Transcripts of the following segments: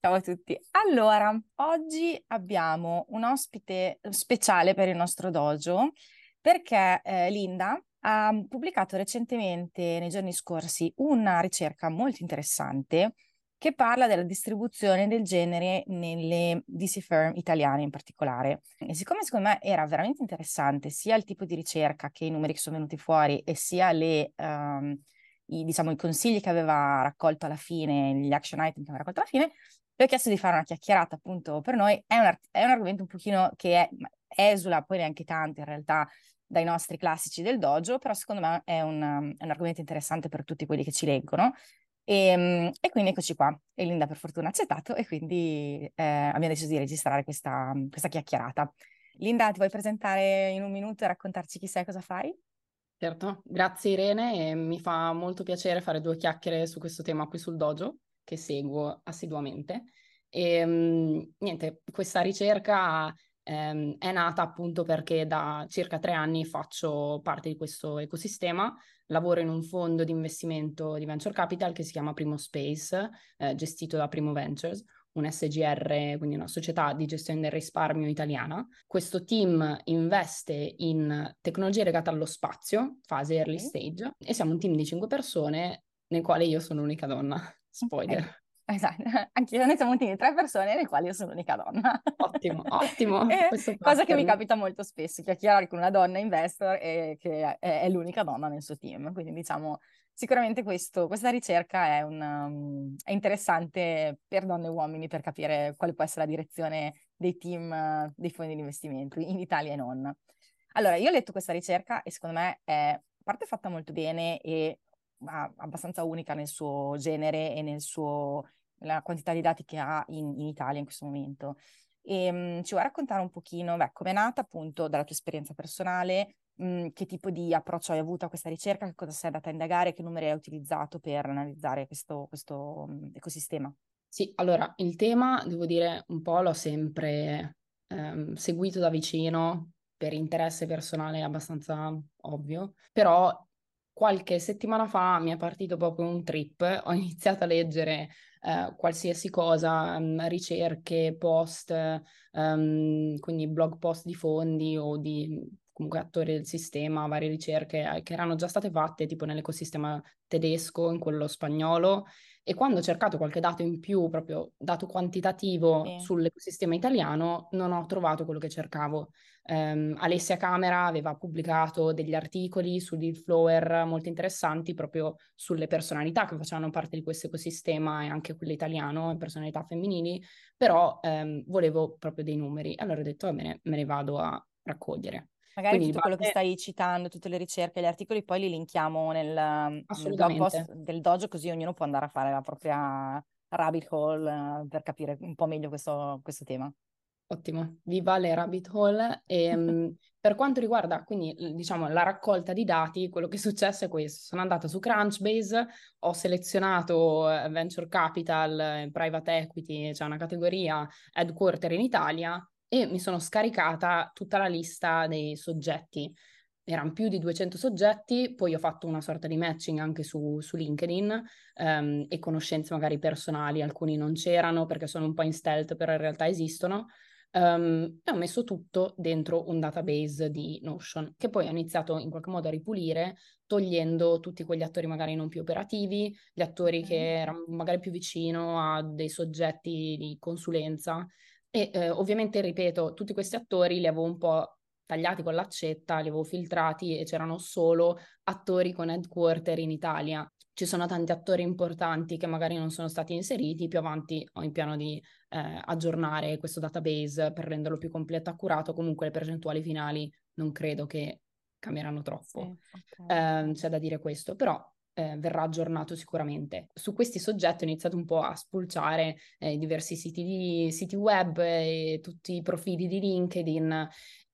Ciao a tutti. Allora, oggi abbiamo un ospite speciale per il nostro dojo perché eh, Linda ha pubblicato recentemente, nei giorni scorsi, una ricerca molto interessante che parla della distribuzione del genere nelle DC firm italiane in particolare. E siccome secondo me era veramente interessante sia il tipo di ricerca che i numeri che sono venuti fuori e sia le, um, i, diciamo, i consigli che aveva raccolto alla fine, gli action item che aveva raccolto alla fine, le ho chiesto di fare una chiacchierata appunto per noi. È un, è un argomento un pochino che è, esula poi neanche tanto in realtà dai nostri classici del dojo, però secondo me è un, è un argomento interessante per tutti quelli che ci leggono. E, ehm, e, quindi eccoci qua. E Linda per fortuna ha accettato e quindi eh, abbiamo deciso di registrare questa, questa, chiacchierata. Linda, ti vuoi presentare in un minuto e raccontarci chi sei e cosa fai? Certo, grazie Irene mi fa molto piacere fare due chiacchiere su questo tema qui sul dojo che seguo assiduamente. E um, niente, questa ricerca um, è nata appunto perché da circa tre anni faccio parte di questo ecosistema, lavoro in un fondo di investimento di venture capital che si chiama Primo Space, eh, gestito da Primo Ventures, un SGR, quindi una società di gestione del risparmio italiana. Questo team investe in tecnologie legate allo spazio, fase early stage, e siamo un team di cinque persone nel quale io sono l'unica donna. Spoiler. Okay. Esatto, anche noi siamo un team di tre persone, nelle quali io sono l'unica donna. Ottimo, ottimo. cosa che mi capita molto spesso, chiacchierare con una donna investor e che è, è, l'unica donna nel suo team. Quindi diciamo, sicuramente questo, questa ricerca è, un, um, è, interessante per donne e uomini per capire quale può essere la direzione dei team dei fondi di investimento in Italia e non. Allora, io ho letto questa ricerca e secondo me è parte fatta molto bene e abbastanza unica nel suo genere e nel suo, nella quantità di dati che ha in, in Italia in questo momento. E, um, ci vuoi raccontare un pochino, come è nata appunto dalla tua esperienza personale, mh, che tipo di approccio hai avuto a questa ricerca, che cosa sei andata a indagare, che numeri hai utilizzato per analizzare questo, questo um, ecosistema? Sì, allora il tema, devo dire, un po' l'ho sempre ehm, seguito da vicino per interesse personale abbastanza ovvio, però qualche settimana fa mi è partito proprio un trip, ho iniziato a leggere eh, qualsiasi cosa, um, ricerche, post, um, quindi blog post di fondi o di comunque attori del sistema, varie ricerche eh, che erano già state fatte tipo nell'ecosistema tedesco, in quello spagnolo e quando ho cercato qualche dato in più, proprio dato quantitativo sì. sull'ecosistema italiano, non ho trovato quello che cercavo. Um, Alessia Camera aveva pubblicato degli articoli su Dealflower molto interessanti proprio sulle personalità che facevano parte di questo ecosistema e anche quelle italiano, personalità femminili, però um, volevo proprio dei numeri. Allora ho detto, va bene, me ne vado a raccogliere. Magari Quindi, tutto quello che stai citando, tutte le ricerche, gli articoli, poi li linkiamo nel, nel blog post del dojo, così ognuno può andare a fare la propria rabbit hole uh, per capire un po' meglio questo, questo tema. Ottimo, viva le rabbit hole. E, um, per quanto riguarda quindi diciamo la raccolta di dati, quello che è successo è questo. Sono andata su Crunchbase, ho selezionato eh, Venture Capital, eh, Private Equity, c'è cioè una categoria Headquarter in Italia e mi sono scaricata tutta la lista dei soggetti. Erano più di 200 soggetti, poi ho fatto una sorta di matching anche su, su LinkedIn um, e conoscenze magari personali, alcuni non c'erano perché sono un po' in stealth, però in realtà esistono. Um, e ho messo tutto dentro un database di Notion, che poi ho iniziato in qualche modo a ripulire, togliendo tutti quegli attori magari non più operativi, gli attori che erano magari più vicino a dei soggetti di consulenza. E eh, ovviamente, ripeto, tutti questi attori li avevo un po' tagliati con l'accetta, li avevo filtrati e c'erano solo attori con headquarter in Italia. Ci sono tanti attori importanti che magari non sono stati inseriti, più avanti ho in piano di eh, aggiornare questo database per renderlo più completo e accurato, comunque le percentuali finali non credo che cambieranno troppo. Sì, okay. eh, c'è da dire questo, però eh, verrà aggiornato sicuramente. Su questi soggetti ho iniziato un po' a spulciare eh, diversi siti, di, siti web e tutti i profili di LinkedIn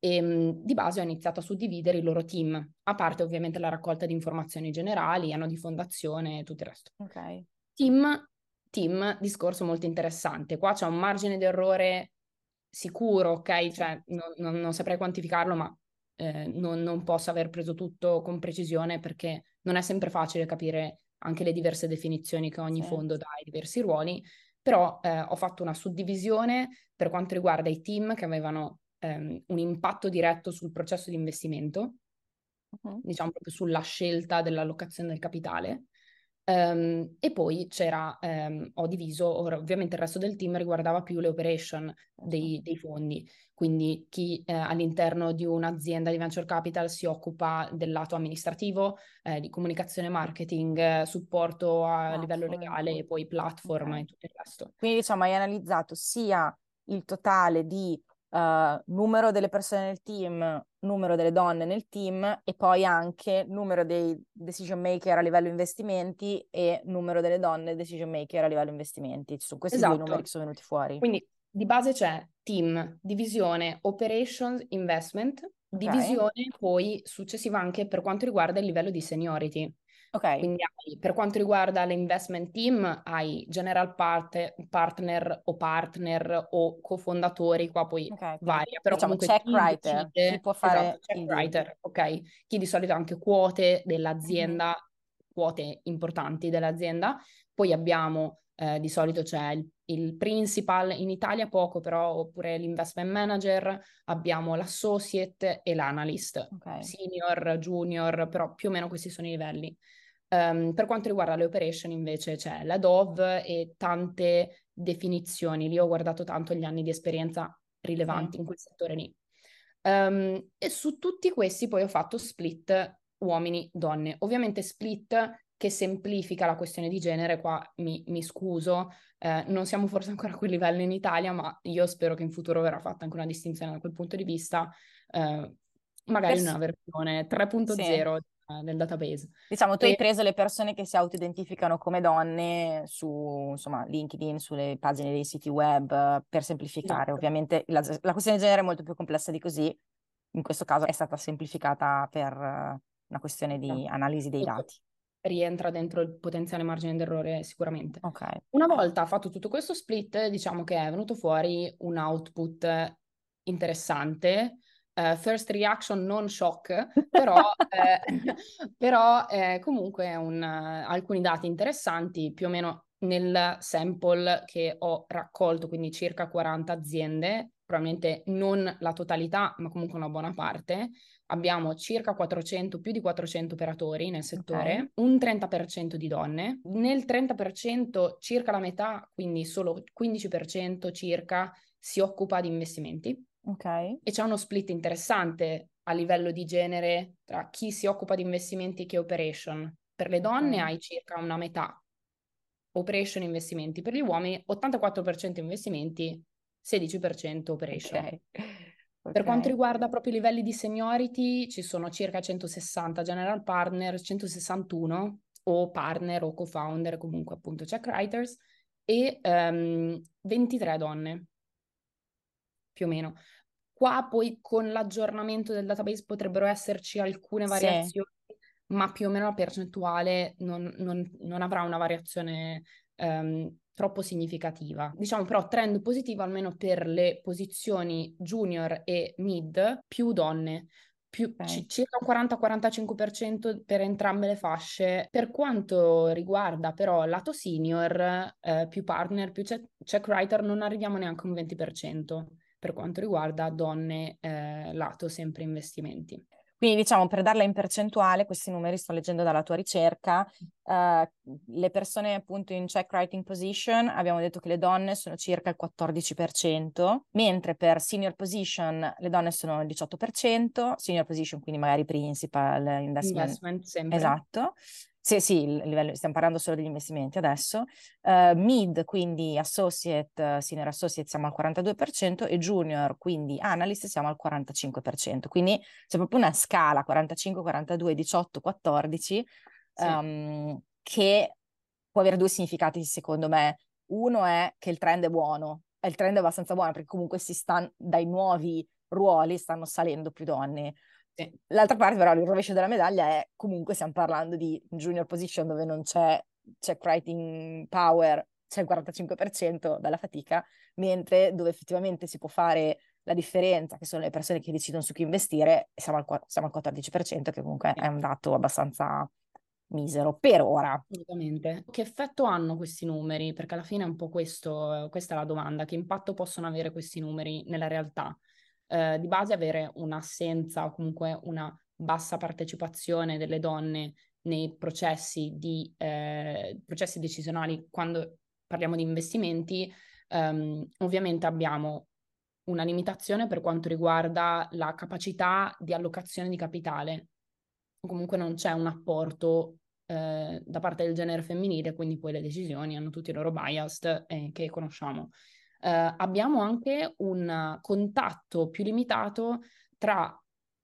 e mh, di base ho iniziato a suddividere i loro team, a parte ovviamente la raccolta di informazioni generali, anno di fondazione e tutto il resto. Ok. Team, team, discorso molto interessante. Qua c'è un margine di errore sicuro, ok? Cioè, non, non, non saprei quantificarlo, ma eh, non, non, posso aver preso tutto con precisione perché non è sempre facile capire anche le diverse definizioni che ogni sì. fondo dà ai diversi ruoli, però eh, ho fatto una suddivisione per quanto riguarda i team che avevano ehm, un impatto diretto sul processo di investimento, uh-huh. diciamo proprio sulla scelta dell'allocazione del capitale. Um, e poi c'era, um, ho diviso, ovviamente il resto del team riguardava più le operation dei, dei fondi, quindi chi eh, all'interno di un'azienda di venture capital si occupa del lato amministrativo, eh, di comunicazione marketing, eh, supporto a platform. livello legale e poi platform okay. e tutto il resto. Quindi diciamo hai analizzato sia il totale di uh, numero delle persone nel team, numero delle donne nel team e poi anche numero dei decision maker a livello investimenti e numero delle donne decision maker a livello investimenti. Ci sono questi esatto. due numeri che sono venuti fuori. Quindi di base c'è team, divisione, operations, investment, okay. divisione poi successiva anche per quanto riguarda il livello di seniority. Ok. Quindi hai, per quanto riguarda l'investment team, hai general part- partner o partner o cofondatori, qua poi okay. varia, però diciamo check writer, decide, chi può fare esatto, check writer, ok? Chi di solito ha anche quote dell'azienda, mm-hmm. quote importanti dell'azienda. Poi abbiamo, eh, di solito c'è il, il principal, in Italia poco però, oppure l'investment manager, abbiamo l'associate e l'analyst, okay. senior, junior, però più o meno questi sono i livelli. Um, per quanto riguarda le operation invece c'è la DOV e tante definizioni, lì ho guardato tanto gli anni di esperienza rilevanti mm. in quel settore lì. Um, e su tutti questi poi ho fatto split uomini-donne. Ovviamente split che semplifica la questione di genere, qua mi, mi scuso, eh, non siamo forse ancora a quel livello in Italia, ma io spero che in futuro verrà fatta anche una distinzione da quel punto di vista, eh, magari in una versione 3.0 sì nel database. Diciamo, tu e... hai preso le persone che si auto-identificano come donne su, insomma, LinkedIn, sulle pagine dei siti web, per semplificare. Esatto. Ovviamente la, la, questione di genere è molto più complessa di così, in questo caso è stata semplificata per una questione di esatto. analisi dei dati. Rientra dentro il potenziale margine d'errore sicuramente. Okay. Una volta fatto tutto questo split, diciamo che è venuto fuori un output interessante Uh, first reaction non shock, però, eh, però eh, comunque un, uh, alcuni dati interessanti, più o meno nel sample che ho raccolto, quindi circa 40 aziende, probabilmente non la totalità, ma comunque una buona parte. Abbiamo circa 400, più di 400 operatori nel settore, okay. un 30% di donne. Nel 30% circa la metà, quindi solo 15% circa, si occupa di investimenti. Ok. E c'è uno split interessante a livello di genere tra chi si occupa di investimenti e chi operation. Per le donne okay. hai circa una metà operation investimenti, per gli uomini 84% investimenti, 16% operation. Okay. Okay. Per quanto riguarda proprio i livelli di seniority, ci sono circa 160 general partner, 161 o partner o co-founder, comunque appunto check writers, e um, ehm, 23 donne più o meno. Qua poi con l'aggiornamento del database potrebbero esserci alcune variazioni, sì. ma più o meno la percentuale non, non, non avrà una variazione um, troppo significativa. Diciamo però trend positivo almeno per le posizioni junior e mid, più donne. Più, okay. circa un 40-45% per entrambe le fasce. Per quanto riguarda però lato senior, eh, più partner, più check, check writer, non arriviamo neanche a un 20% per quanto riguarda donne eh, lato sempre investimenti. Quindi diciamo per darla in percentuale, questi numeri sto leggendo dalla tua ricerca, uh, le persone appunto in check writing position abbiamo detto che le donne sono circa il 14%, mentre per senior position le donne sono il 18%, senior position quindi magari principal, investment, investment sempre. Esatto. Sì, sì, il livello, stiamo parlando solo degli investimenti adesso. Uh, mid, quindi associate, senior associate siamo al 42% e junior, quindi analyst siamo al 45%. Quindi c'è proprio una scala 45, 42, 18, 14 sì. um, che può avere due significati secondo me. Uno è che il trend è buono, il trend è abbastanza buono perché comunque si sta, dai nuovi ruoli stanno salendo più donne. Sì. L'altra parte però, il rovescio della medaglia è comunque stiamo parlando di junior position dove non c'è check writing power, c'è il 45% dalla fatica, mentre dove effettivamente si può fare la differenza, che sono le persone che decidono su chi investire, siamo al, siamo al 14%, che comunque è un dato abbastanza misero per ora. Assolutamente. Che effetto hanno questi numeri? Perché alla fine è un po' questo, questa è la domanda, che impatto possono avere questi numeri nella realtà? Eh, di base avere un'assenza o comunque una bassa partecipazione delle donne nei processi, di, eh, processi decisionali quando parliamo di investimenti, ehm, ovviamente abbiamo una limitazione per quanto riguarda la capacità di allocazione di capitale. Comunque non c'è un apporto eh, da parte del genere femminile, quindi poi le decisioni hanno tutti i loro bias eh, che conosciamo. Eh, abbiamo anche un contatto più limitato tra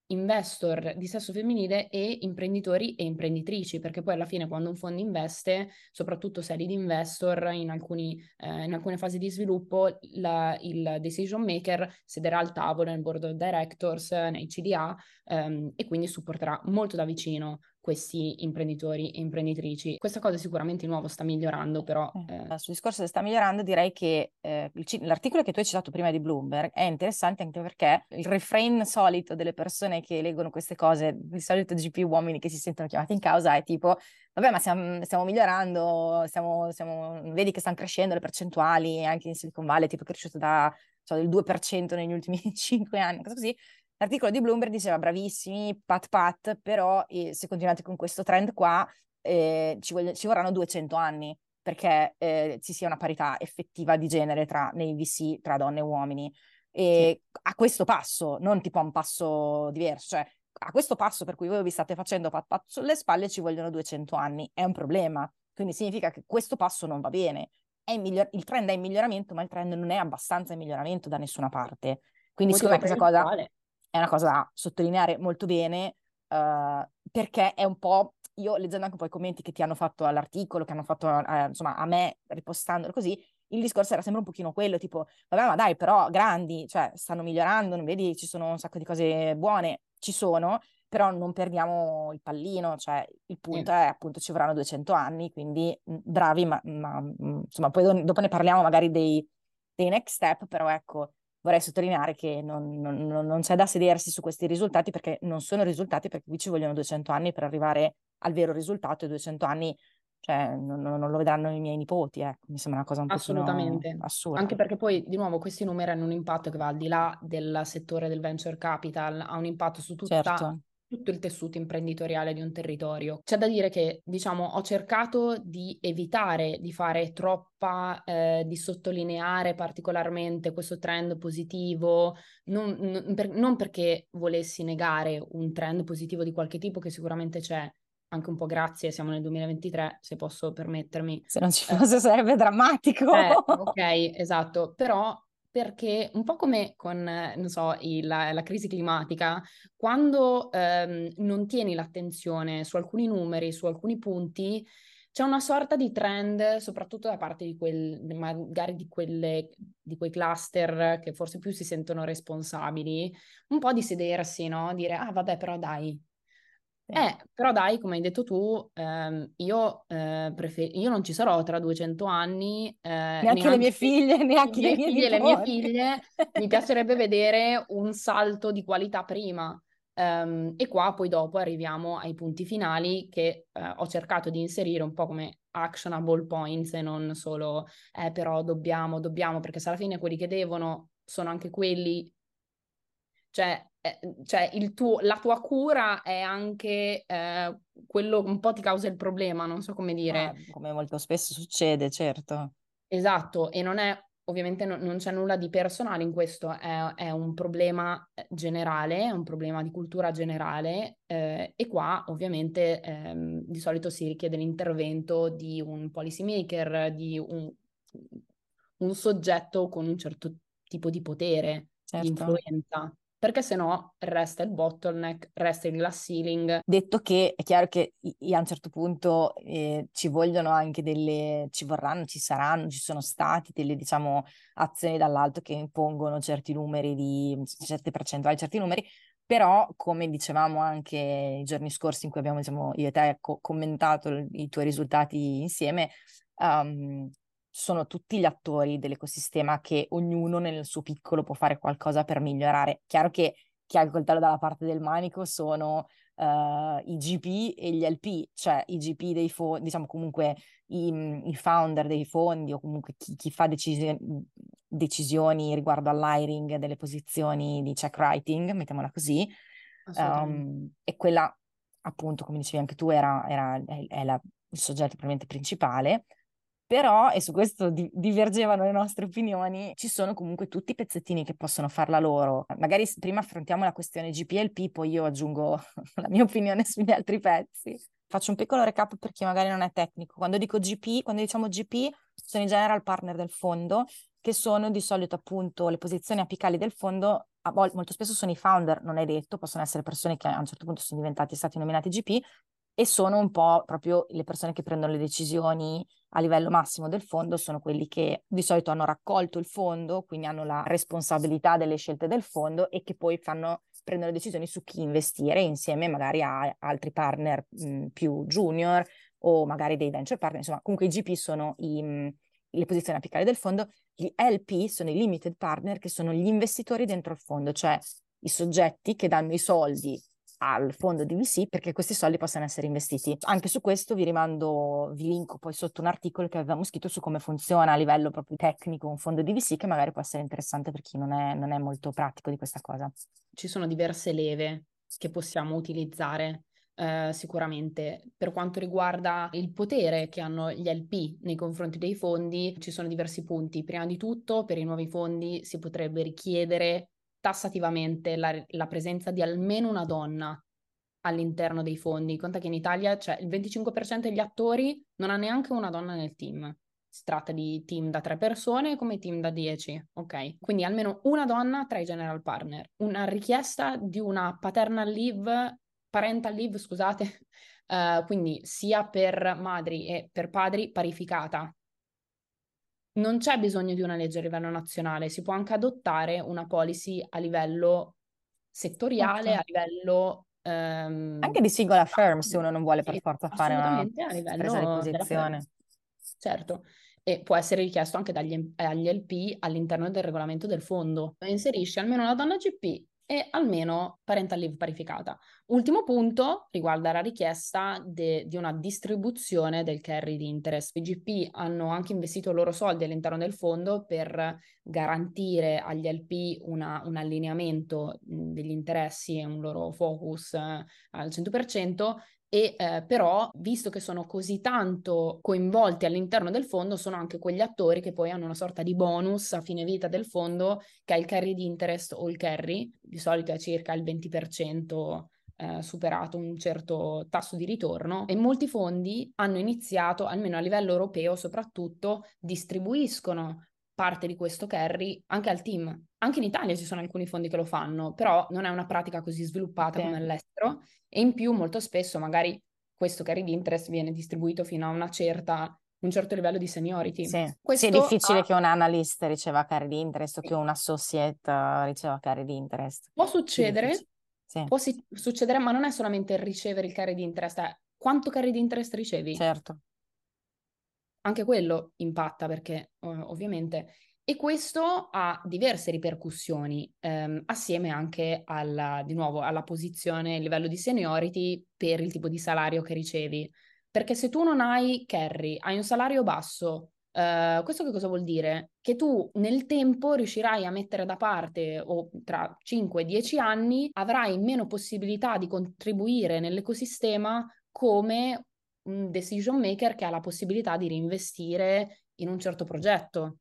investor di sesso femminile e imprenditori e imprenditrici, perché poi alla fine quando un fondo investe, soprattutto se è lead investor in, alcuni, eh, in alcune fasi di sviluppo, la, il decision maker siederà al tavolo nel board of directors, nei CDA ehm, e quindi supporterà molto da vicino questi imprenditori e imprenditrici. Questa cosa sicuramente nuovo sta migliorando, però... Eh. eh. Sul discorso che sta migliorando direi che eh, l'articolo che tu hai citato prima di Bloomberg è interessante anche perché il refrain solito delle persone che leggono queste cose, di solito GP uomini che si sentono chiamati in causa è tipo, vabbè ma stiamo, stiamo migliorando, stiamo, stiamo, vedi che stanno crescendo le percentuali, anche in Silicon Valley tipo è cresciuto da, del 2% negli ultimi 5 anni, cosa così, L'articolo di Bloomberg diceva bravissimi, pat pat, però eh, se continuate con questo trend qua eh, ci, voglio, ci, vorranno 200 anni perché eh, ci sia una parità effettiva di genere tra, nei VC tra donne e uomini. E sì. a questo passo, non tipo a un passo diverso, cioè a questo passo per cui voi vi state facendo pat pat sulle spalle ci vogliono 200 anni, è un problema. Quindi significa che questo passo non va bene. Miglior- il trend è in miglioramento, ma il trend non è abbastanza in miglioramento da nessuna parte. Quindi secondo me questa cosa... È una cosa da sottolineare molto bene uh, perché è un po', io leggendo anche un po' i commenti che ti hanno fatto all'articolo, che hanno fatto uh, insomma a me ripostandolo così, il discorso era sempre un pochino quello, tipo, vabbè ma dai però grandi, cioè stanno migliorando, non vedi ci sono un sacco di cose buone, ci sono, però non perdiamo il pallino, cioè il punto è appunto ci vorranno 200 anni, quindi bravi, ma, ma insomma poi dopo ne parliamo magari dei, dei next step, però ecco, vorrei sottolineare che non, non, non, c'è da sedersi su questi risultati perché non sono risultati, perché qui ci vogliono 200 anni per arrivare al vero risultato e 200 anni cioè, non, non, lo vedranno i miei nipoti, ecco. mi sembra una cosa un po' assurda. Anche perché poi, di nuovo, questi numeri hanno un impatto che va al di là del settore del venture capital, ha un impatto su tutta certo tutto il tessuto imprenditoriale di un territorio. C'è da dire che, diciamo, ho cercato di evitare di fare troppa, eh, di sottolineare particolarmente questo trend positivo, non, non, per, non perché volessi negare un trend positivo di qualche tipo che sicuramente c'è, anche un po' grazie, siamo nel 2023, se posso permettermi. Se non ci fosse eh, sarebbe drammatico. Eh, ok, esatto, però perché un po' come con, non so, il, la, la, crisi climatica, quando ehm, non tieni l'attenzione su alcuni numeri, su alcuni punti, c'è una sorta di trend, soprattutto da parte di quel, magari di, quelle, di quei cluster che forse più si sentono responsabili, un po' di sedersi, no? Dire, ah vabbè, però dai, eh, però dai, come hai detto tu, ehm, io, eh, prefer- io non ci sarò tra 200 anni. Eh, neanche, neanche, le mie figlie, neanche le mie figlie, le mie figlie. mi piacerebbe vedere un salto di qualità prima. Um, e qua poi dopo arriviamo ai punti finali che uh, ho cercato di inserire un po' come actionable points e non solo, eh, però dobbiamo, dobbiamo, perché se alla fine quelli che devono sono anche quelli, cioè eh, cioè tuo, la tua cura è anche eh, quello che un po' ti causa il problema, non so come dire. Ah, come molto spesso succede, certo. Esatto, e non è, ovviamente no, non c'è nulla di personale in questo, è, è, un problema eh, generale, è un problema di cultura generale eh, e qua ovviamente ehm, di solito si richiede l'intervento di un policy maker, di un, un soggetto con un certo tipo di potere, certo. di influenza perché se no resta il bottleneck, resta il glass ceiling. Detto che è chiaro che a un certo punto eh, ci vogliono anche delle, ci vorranno, ci saranno, ci sono stati delle diciamo azioni dall'alto che impongono certi numeri di, certe percentuali, certi numeri, però come dicevamo anche i giorni scorsi in cui abbiamo diciamo, io e te co- commentato i tuoi risultati insieme, um, sono tutti gli attori dell'ecosistema che ognuno nel suo piccolo può fare qualcosa per migliorare. Chiaro che chi ha il coltello dalla parte del manico sono uh, i GP e gli LP, cioè i GP dei fondi, diciamo comunque i, i, founder dei fondi o comunque chi, chi fa decisioni, decisioni riguardo all'hiring delle posizioni di check writing, mettiamola così, um, e quella appunto, come dicevi anche tu, era, era è, è la, il soggetto probabilmente principale. Però, e su questo di- divergevano le nostre opinioni, ci sono comunque tutti i pezzettini che possono farla loro. Magari prima affrontiamo la questione GPLP, poi io aggiungo la mia opinione sugli altri pezzi. Faccio un piccolo recap per chi magari non è tecnico. Quando dico GP, quando diciamo GP, sono i general partner del fondo, che sono di solito appunto le posizioni apicali del fondo. Molto spesso sono i founder, non è detto, possono essere persone che a un certo punto sono diventati stati nominati GP, e sono un po' proprio le persone che prendono le decisioni a livello massimo del fondo, sono quelli che di solito hanno raccolto il fondo, quindi hanno la responsabilità delle scelte del fondo e che poi fanno, prendono decisioni su chi investire insieme magari a altri partner mh, più junior o magari dei venture partner, insomma comunque i GP sono i, mh, le posizioni apicali del fondo, gli LP sono i limited partner che sono gli investitori dentro il fondo, cioè i soggetti che danno i soldi al fondo di VC perché questi soldi possano essere investiti. Anche su questo vi rimando, vi linko poi sotto un articolo che avevamo scritto su come funziona a livello proprio tecnico un fondo di VC che magari può essere interessante per chi non è, non è molto pratico di questa cosa. Ci sono diverse leve che possiamo utilizzare Uh, sicuramente. Per quanto riguarda il potere che hanno gli LP nei confronti dei fondi, ci sono diversi punti. Prima di tutto, per i nuovi fondi si potrebbe richiedere tassativamente la, la presenza di almeno una donna all'interno dei fondi. Conta che in Italia c'è il 25% degli attori non ha neanche una donna nel team. Si tratta di team da tre persone come team da dieci, ok? Quindi almeno una donna tra i general partner. Una richiesta di una paternal leave, parental leave, scusate, uh, quindi sia per madri e per padri parificata non c'è bisogno di una legge a livello nazionale, si può anche adottare una policy a livello settoriale, okay. a livello... Um, anche di singola firm, se uno non vuole per forza fare una presa di posizione. Certo, e può essere richiesto anche dagli, agli LP all'interno del regolamento del fondo. Inserisci almeno una donna GP e almeno parental leave parificata. Ultimo punto riguarda la richiesta de- di una distribuzione del carry di interest. I GP hanno anche investito loro soldi all'interno del fondo per garantire agli LP una, un allineamento degli interessi e un loro focus eh, al 100% e eh, però, visto che sono così tanto coinvolti all'interno del fondo, sono anche quegli attori che poi hanno una sorta di bonus a fine vita del fondo, che è il carry di interest o il carry, di solito è circa il 20%. Eh, superato un certo tasso di ritorno e molti fondi hanno iniziato, almeno a livello europeo soprattutto, distribuiscono parte di questo carry anche al team. Anche in Italia ci sono alcuni fondi che lo fanno, però non è una pratica così sviluppata sì. come all'estero e in più molto spesso magari questo carry di interest viene distribuito fino a una certa un certo livello di seniority. Sì, sì è difficile ha... che un analyst riceva carry di interest o che un associate uh, riceva carry di interest. Può succedere, sì. può si- succedere, ma non è solamente ricevere il carry di interest, è quanto carry di interest ricevi. Certo anche quello impatta perché ovviamente e questo ha diverse ripercussioni ehm, assieme anche alla, di nuovo alla posizione, il livello di seniority per il tipo di salario che ricevi. Perché se tu non hai carry, hai un salario basso, Uh, questo che cosa vuol dire? Che tu nel tempo riuscirai a mettere da parte o tra 5-10 anni avrai meno possibilità di contribuire nell'ecosistema come un decision maker che ha la possibilità di reinvestire in un certo progetto.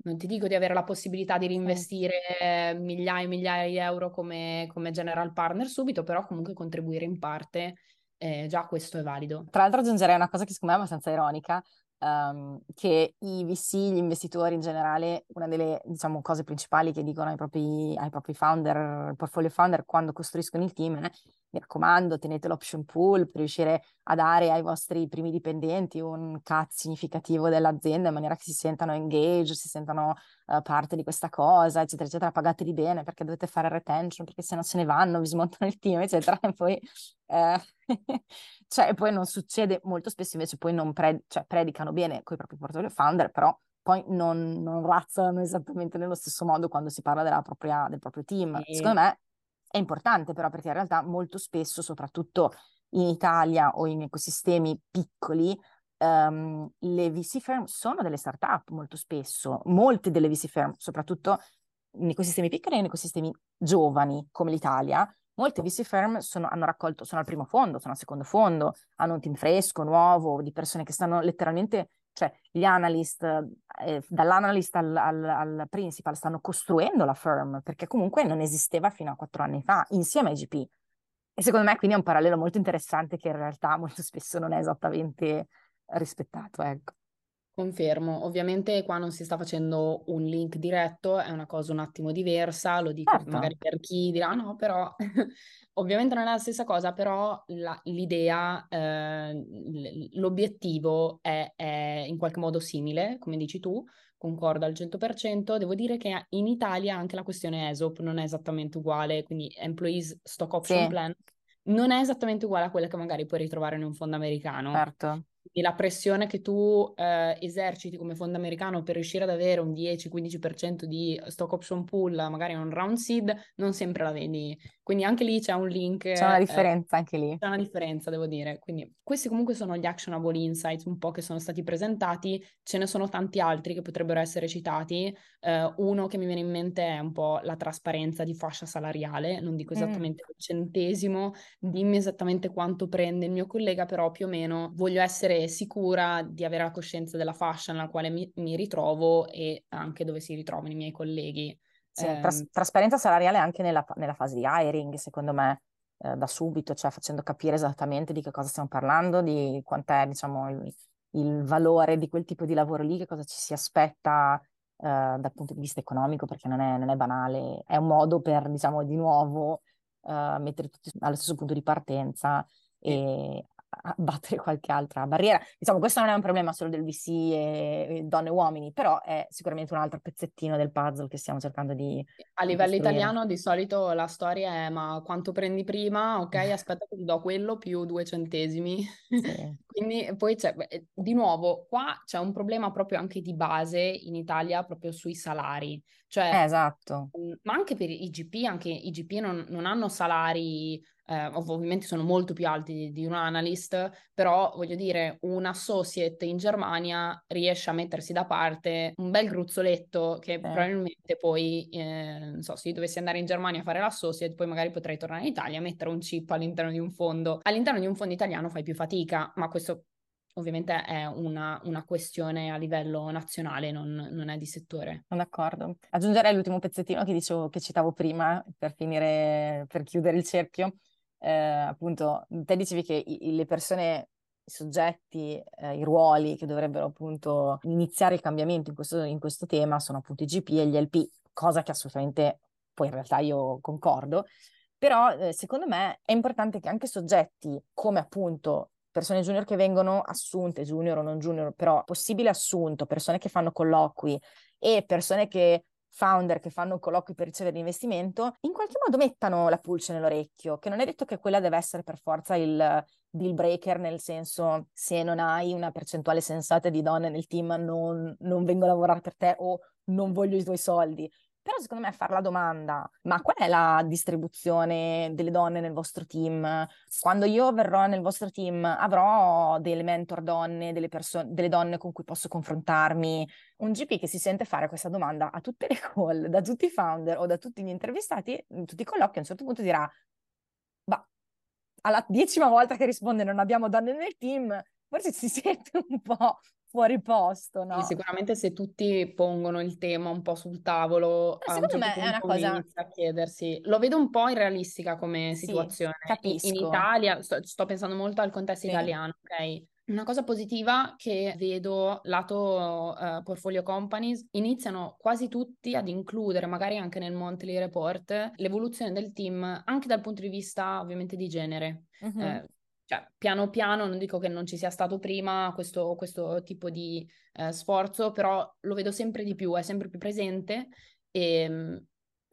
Non ti dico di avere la possibilità di reinvestire migliaia e migliaia di euro come, come general partner subito, però comunque contribuire in parte, eh, già questo è valido. Tra l'altro aggiungerei una cosa che secondo me è abbastanza ironica, um, che i VC, gli investitori in generale, una delle diciamo, cose principali che dicono ai propri, ai propri founder, portfolio founder, quando costruiscono il team mi raccomando, tenete l'option pool per riuscire a dare ai vostri primi dipendenti un cut significativo dell'azienda in maniera che si sentano engaged, si sentano uh, parte di questa cosa, eccetera, eccetera, pagateli bene perché dovete fare retention, perché se no se ne vanno, vi smontano il team, eccetera, e poi, eh, cioè, poi non succede, molto spesso invece poi non pre- cioè, predicano bene con i propri portfolio founder, però poi non, non razzolano esattamente nello stesso modo quando si parla propria, del proprio team. E... Secondo me è importante però perché in realtà molto spesso, soprattutto in Italia o in ecosistemi piccoli, um, le VC firm sono delle start-up molto spesso, molte delle VC firm, soprattutto in ecosistemi piccoli e in ecosistemi giovani come l'Italia, molte VC firm sono, hanno raccolto, sono al primo fondo, sono al secondo fondo, hanno un team fresco, nuovo, di persone che stanno letteralmente, cioè gli analyst, eh, dall'analyst al, al, al, principal stanno costruendo la firm, perché comunque non esisteva fino a quattro anni fa, insieme ai GP. E secondo me quindi è un parallelo molto interessante che in realtà molto spesso non è esattamente rispettato, ecco. Confermo, ovviamente qua non si sta facendo un link diretto, è una cosa un attimo diversa, lo dico certo. magari per chi dirà no, però ovviamente non è la stessa cosa, però la, l'idea, eh, l'obiettivo è, è, in qualche modo simile, come dici tu, concordo al 100%, devo dire che in Italia anche la questione ESOP non è esattamente uguale, quindi Employees Stock Option sì. Plan non è esattamente uguale a quella che magari puoi ritrovare in un fondo americano. Certo la pressione che tu eh, eserciti come fondo americano per riuscire ad avere un 10-15% di stock option pool, magari un round seed, non sempre la vedi. Quindi anche lì c'è un link. C'è una eh, differenza eh, anche lì. C'è una differenza, devo dire. Quindi questi comunque sono gli actionable insights un po' che sono stati presentati. Ce ne sono tanti altri che potrebbero essere citati. Eh, uno che mi viene in mente è un po' la trasparenza di fascia salariale. Non dico mm. esattamente mm. il centesimo, dimmi esattamente quanto prende il mio collega, però più o meno voglio essere sicura di avere la coscienza della fascia nella quale mi, mi ritrovo e anche dove si ritrovano i miei colleghi. Sì, eh, tras- trasparenza salariale anche nella, nella, fase di hiring, secondo me, eh, da subito, cioè facendo capire esattamente di che cosa stiamo parlando, di quant'è, diciamo, il, il valore di quel tipo di lavoro lì, che cosa ci si aspetta Uh, dal punto di vista economico, perché non è, non è, banale, è un modo per, diciamo, di nuovo uh, mettere tutti allo stesso punto di partenza e abbattere qualche altra barriera. Diciamo, questo non è un problema solo del VC e, e donne e uomini, però è sicuramente un altro pezzettino del puzzle che stiamo cercando di... A livello di italiano di solito la storia è ma quanto prendi prima? Ok, aspetta che ti do quello più due centesimi. Sì. Quindi poi c'è, di nuovo, qua c'è un problema proprio anche di base in Italia proprio sui salari. Cioè, eh, esatto. Ma anche per i GP, anche i GP non, non hanno salari eh, ovviamente sono molto più alti di, di, un analyst, però voglio dire, un associate in Germania riesce a mettersi da parte un bel gruzzoletto che eh. probabilmente poi, eh, non so, se io dovessi andare in Germania a fare l'associate, poi magari potrei tornare in Italia e mettere un chip all'interno di un fondo. All'interno di un fondo italiano fai più fatica, ma questo ovviamente è una, una, questione a livello nazionale, non, non, è di settore. Sono d'accordo. Aggiungerei l'ultimo pezzettino che dicevo, che citavo prima, per finire, per chiudere il cerchio, eh, appunto, te dicevi che i, le persone, i soggetti, eh, i ruoli che dovrebbero appunto iniziare il cambiamento in questo, in questo tema sono appunto i GP e gli LP, cosa che assolutamente poi in realtà io concordo, però eh, secondo me è importante che anche soggetti come appunto persone junior che vengono assunte, junior o non junior, però possibile assunto, persone che fanno colloqui e persone che founder che fanno colloqui per ricevere l'investimento, in qualche modo mettano la pulce nell'orecchio, che non è detto che quella deve essere per forza il deal breaker, nel senso se non hai una percentuale sensata di donne nel team non, non vengo a lavorare per te o non voglio i tuoi soldi. Però secondo me fare la domanda, ma qual è la distribuzione delle donne nel vostro team? Quando io verrò nel vostro team avrò delle mentor donne, delle, perso- delle donne con cui posso confrontarmi? Un GP che si sente fare questa domanda a tutte le call, da tutti i founder o da tutti gli intervistati, in tutti i colloqui, a un certo punto dirà, ma alla decima volta che risponde non abbiamo donne nel team, forse si sente un po' fuori posto, no? Sì, sicuramente se tutti pongono il tema un po' sul tavolo, eh, secondo me è una cosa inizia a chiedersi. Lo vedo un po' irrealistica come sì, situazione. Capisco. In, in Italia, sto, sto, pensando molto al contesto sì. italiano, ok? Una cosa positiva che vedo lato uh, portfolio companies, iniziano quasi tutti ad includere, magari anche nel monthly report, l'evoluzione del team anche dal punto di vista ovviamente di genere. Uh-huh. Eh, cioè, piano piano, non dico che non ci sia stato prima questo, questo tipo di eh, sforzo, però lo vedo sempre di più, è sempre più presente e mh,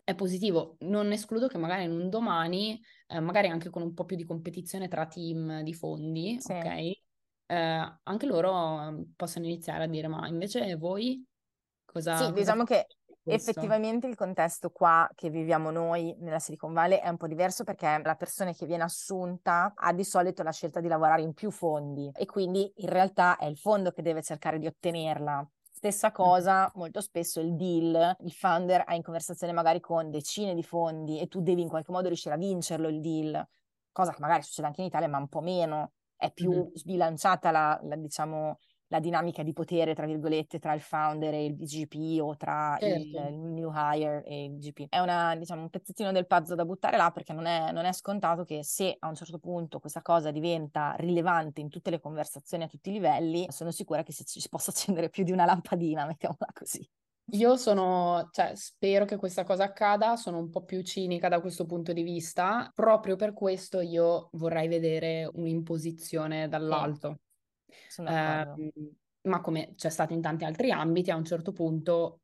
è positivo. Non escludo che magari in un domani, eh, magari anche con un po' più di competizione tra team di fondi, sì. ok? Eh, anche loro possano iniziare a dire, ma invece voi cosa... Sì, cosa diciamo che effettivamente il contesto qua che viviamo noi nella Silicon Valley è un po' diverso perché la persona che viene assunta ha di solito la scelta di lavorare in più fondi e quindi in realtà è il fondo che deve cercare di ottenerla. Stessa cosa, molto spesso il deal, il founder ha in conversazione magari con decine di fondi e tu devi in qualche modo riuscire a vincerlo il deal, cosa che magari succede anche in Italia, ma un po' meno. È più mm-hmm. sbilanciata la, la, diciamo, la dinamica di potere, tra virgolette, tra il founder e il GP o tra certo. il, il, new hire e il GP. È una, diciamo, un pezzettino del puzzle da buttare là perché non è, non è, scontato che se a un certo punto questa cosa diventa rilevante in tutte le conversazioni a tutti i livelli, sono sicura che si, si possa accendere più di una lampadina, mettiamola così. Io sono, cioè, spero che questa cosa accada, sono un po' più cinica da questo punto di vista. Proprio per questo io vorrei vedere un'imposizione dall'alto. Eh, ma come c'è stato in tanti altri ambiti, a un certo punto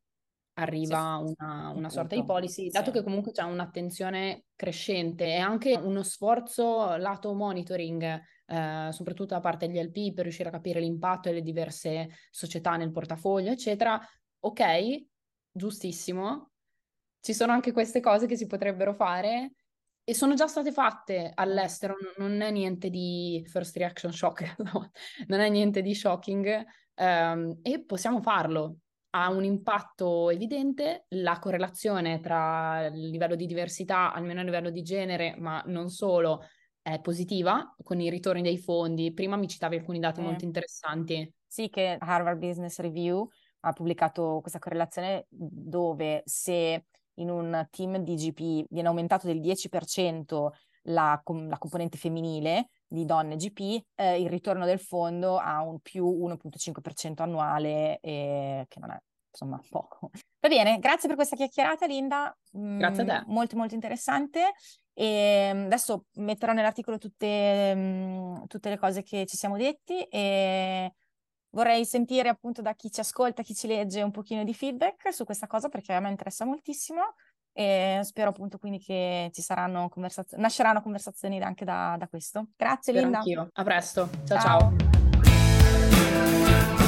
arriva sì, una, una sorta di policy, dato sì. che comunque c'è un'attenzione crescente e anche uno sforzo lato monitoring, eh, soprattutto da parte degli LP, per riuscire a capire l'impatto delle diverse società nel portafoglio, eccetera. Ok, giustissimo. Ci sono anche queste cose che si potrebbero fare, e sono già state fatte all'estero, non è niente di first reaction shock, no? non è niente di shocking um, e possiamo farlo. Ha un impatto evidente, la correlazione tra il livello di diversità, almeno a livello di genere, ma non solo, è positiva con i ritorni dei fondi. Prima mi citavi alcuni dati eh. molto interessanti. Sì, che Harvard Business Review ha pubblicato questa correlazione dove se in un team di GP viene aumentato del 10% la, com- la componente femminile di donne GP, eh, il ritorno del fondo ha un più 1,5% annuale, eh, che non è insomma poco. Va bene, grazie per questa chiacchierata Linda. Grazie a te. Mm, molto molto interessante. E mm, adesso metterò nell'articolo tutte, mh, mm, tutte le cose che ci siamo detti e vorrei sentire appunto da chi ci ascolta, chi ci legge un pochino di feedback su questa cosa perché a me interessa moltissimo e spero appunto quindi che ci saranno conversazioni, nasceranno conversazioni anche da, da questo. Grazie spero Linda. Anch'io. A presto. ciao. ciao. ciao.